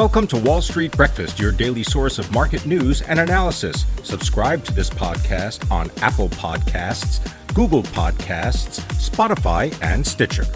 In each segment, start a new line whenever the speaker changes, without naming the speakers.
Welcome to Wall Street Breakfast, your daily source of market news and analysis. Subscribe to this podcast on Apple Podcasts, Google Podcasts, Spotify, and Stitcher.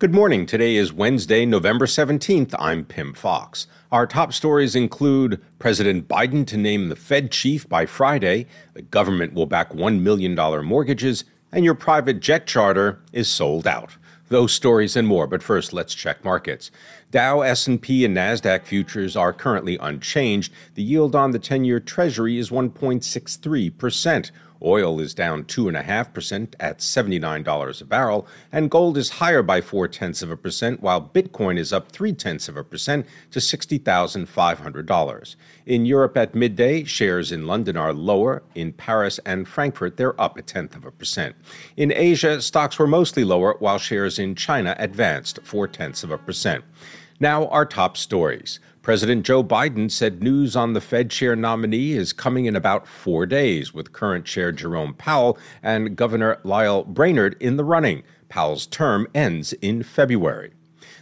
Good morning. Today is Wednesday, November 17th. I'm Pim Fox. Our top stories include President Biden to name the Fed chief by Friday, the government will back $1 million mortgages, and your private jet charter is sold out. Those stories and more, but first let's check markets. Dow, S&P and Nasdaq futures are currently unchanged. The yield on the 10-year Treasury is 1.63%. Oil is down 2.5% at $79 a barrel, and gold is higher by 4 tenths of a percent, while Bitcoin is up 3 tenths of a percent to $60,500. In Europe at midday, shares in London are lower. In Paris and Frankfurt, they're up a tenth of a percent. In Asia, stocks were mostly lower, while shares in China advanced 4 tenths of a percent. Now, our top stories. President Joe Biden said news on the Fed chair nominee is coming in about four days, with current chair Jerome Powell and Governor Lael Brainard in the running. Powell's term ends in February.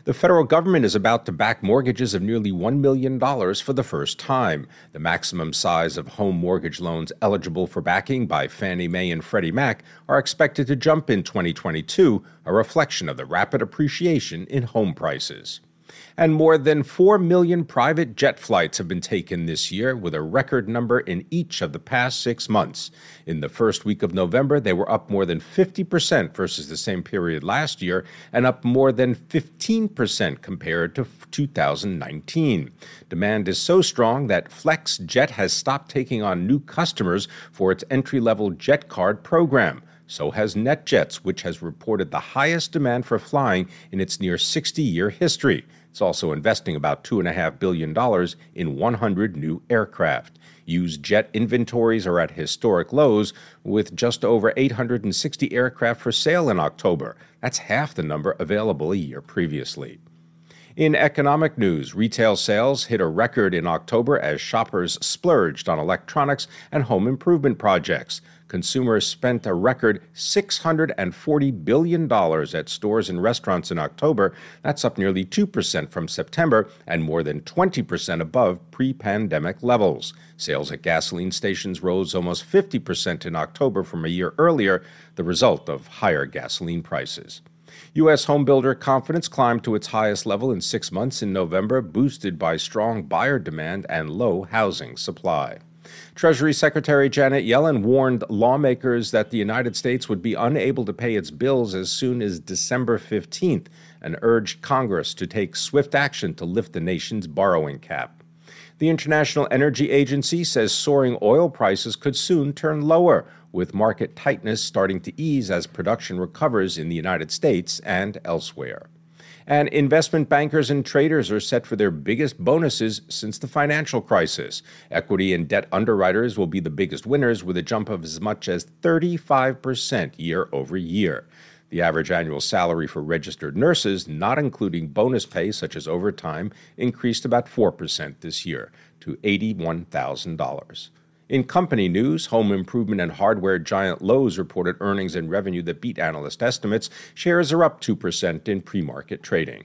The federal government is about to back mortgages of nearly $1 million for the first time. The maximum size of home mortgage loans eligible for backing by Fannie Mae and Freddie Mac are expected to jump in 2022, a reflection of the rapid appreciation in home prices and more than 4 million private jet flights have been taken this year, with a record number in each of the past six months. In the first week of November, they were up more than 50% versus the same period last year, and up more than 15% compared to 2019. Demand is so strong that FlexJet has stopped taking on new customers for its entry level jet card program. So has NetJets, which has reported the highest demand for flying in its near 60 year history. It's also investing about $2.5 billion in 100 new aircraft. Used jet inventories are at historic lows, with just over 860 aircraft for sale in October. That's half the number available a year previously. In economic news, retail sales hit a record in October as shoppers splurged on electronics and home improvement projects. Consumers spent a record $640 billion at stores and restaurants in October. That's up nearly 2% from September and more than 20% above pre pandemic levels. Sales at gasoline stations rose almost 50% in October from a year earlier, the result of higher gasoline prices. U.S. homebuilder confidence climbed to its highest level in six months in November, boosted by strong buyer demand and low housing supply. Treasury Secretary Janet Yellen warned lawmakers that the United States would be unable to pay its bills as soon as December 15th and urged Congress to take swift action to lift the nation's borrowing cap. The International Energy Agency says soaring oil prices could soon turn lower, with market tightness starting to ease as production recovers in the United States and elsewhere. And investment bankers and traders are set for their biggest bonuses since the financial crisis. Equity and debt underwriters will be the biggest winners with a jump of as much as 35% year over year. The average annual salary for registered nurses, not including bonus pay such as overtime, increased about 4% this year to $81,000. In company news, home improvement and hardware giant Lowe's reported earnings and revenue that beat analyst estimates. Shares are up 2% in pre market trading.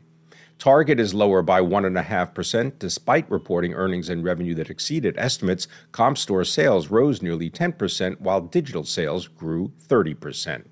Target is lower by 1.5%. Despite reporting earnings and revenue that exceeded estimates, comp store sales rose nearly 10%, while digital sales grew 30%.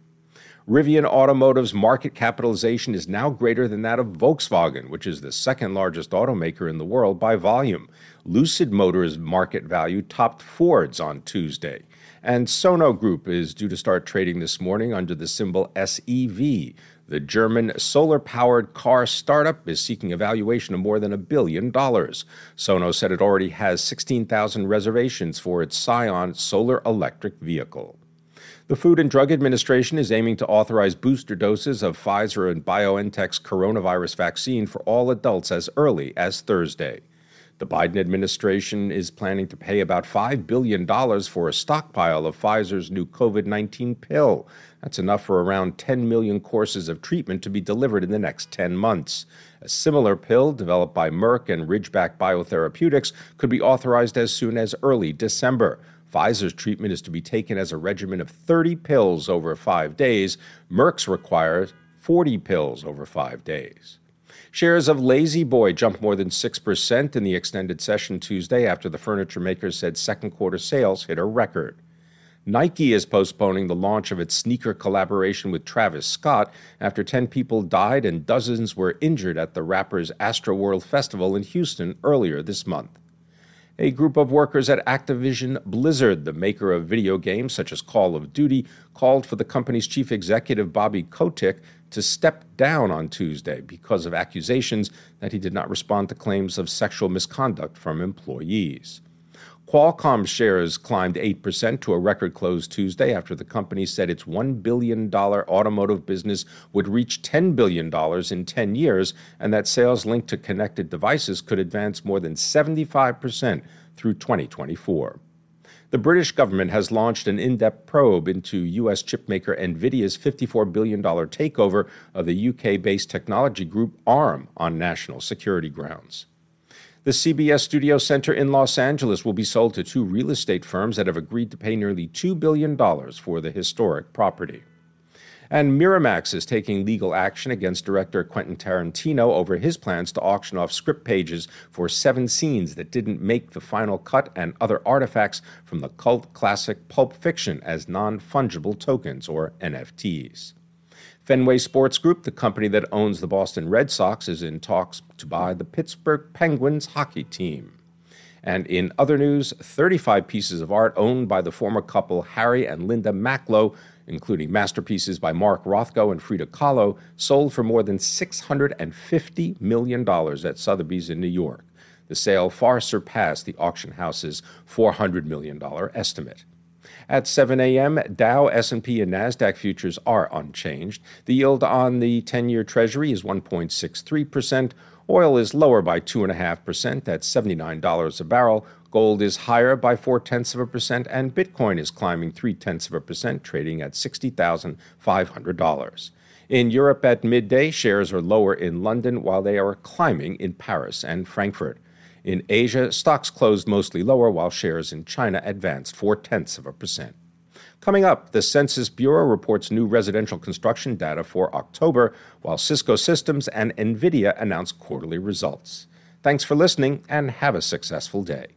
Rivian Automotive's market capitalization is now greater than that of Volkswagen, which is the second largest automaker in the world by volume. Lucid Motors' market value topped Ford's on Tuesday. And Sono Group is due to start trading this morning under the symbol SEV. The German solar powered car startup is seeking a valuation of more than a billion dollars. Sono said it already has 16,000 reservations for its Sion solar electric vehicle. The Food and Drug Administration is aiming to authorize booster doses of Pfizer and BioNTech's coronavirus vaccine for all adults as early as Thursday. The Biden administration is planning to pay about $5 billion for a stockpile of Pfizer's new COVID 19 pill. That's enough for around 10 million courses of treatment to be delivered in the next 10 months. A similar pill, developed by Merck and Ridgeback Biotherapeutics, could be authorized as soon as early December. Pfizer's treatment is to be taken as a regimen of 30 pills over five days. Merck's requires 40 pills over five days. Shares of La-Z-Boy jumped more than 6% in the extended session Tuesday after the furniture maker said second quarter sales hit a record. Nike is postponing the launch of its sneaker collaboration with Travis Scott after 10 people died and dozens were injured at the rapper's Astroworld Festival in Houston earlier this month. A group of workers at Activision Blizzard, the maker of video games such as Call of Duty, called for the company's chief executive Bobby Kotick to step down on Tuesday because of accusations that he did not respond to claims of sexual misconduct from employees. Qualcomm shares climbed 8% to a record close Tuesday after the company said its $1 billion automotive business would reach $10 billion in 10 years and that sales linked to connected devices could advance more than 75% through 2024. The British government has launched an in depth probe into U.S. chipmaker NVIDIA's $54 billion takeover of the UK based technology group ARM on national security grounds. The CBS Studio Center in Los Angeles will be sold to two real estate firms that have agreed to pay nearly $2 billion for the historic property. And Miramax is taking legal action against director Quentin Tarantino over his plans to auction off script pages for seven scenes that didn't make the final cut and other artifacts from the cult classic Pulp Fiction as non fungible tokens, or NFTs. Fenway Sports Group, the company that owns the Boston Red Sox, is in talks to buy the Pittsburgh Penguins hockey team. And in other news, 35 pieces of art owned by the former couple Harry and Linda Macklowe, including masterpieces by Mark Rothko and Frida Kahlo, sold for more than $650 million at Sotheby's in New York. The sale far surpassed the auction house's $400 million estimate. At 7 a.m., Dow, S&P, and Nasdaq futures are unchanged. The yield on the 10-year Treasury is 1.63%. Oil is lower by 2.5% at $79 a barrel. Gold is higher by 4 tenths of a percent, and Bitcoin is climbing 3 tenths of a percent, trading at $60,500. In Europe at midday, shares are lower in London while they are climbing in Paris and Frankfurt. In Asia, stocks closed mostly lower, while shares in China advanced four tenths of a percent. Coming up, the Census Bureau reports new residential construction data for October, while Cisco Systems and NVIDIA announce quarterly results. Thanks for listening and have a successful day.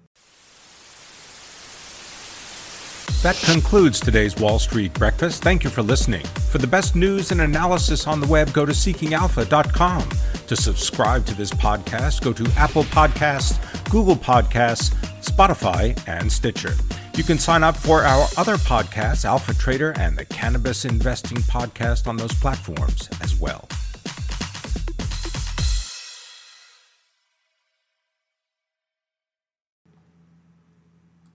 That concludes today's Wall Street Breakfast. Thank you for listening. For the best news and analysis on the web, go to seekingalpha.com. To subscribe to this podcast, go to Apple Podcasts, Google Podcasts, Spotify, and Stitcher. You can sign up for our other podcasts, Alpha Trader and the Cannabis Investing Podcast, on those platforms as well.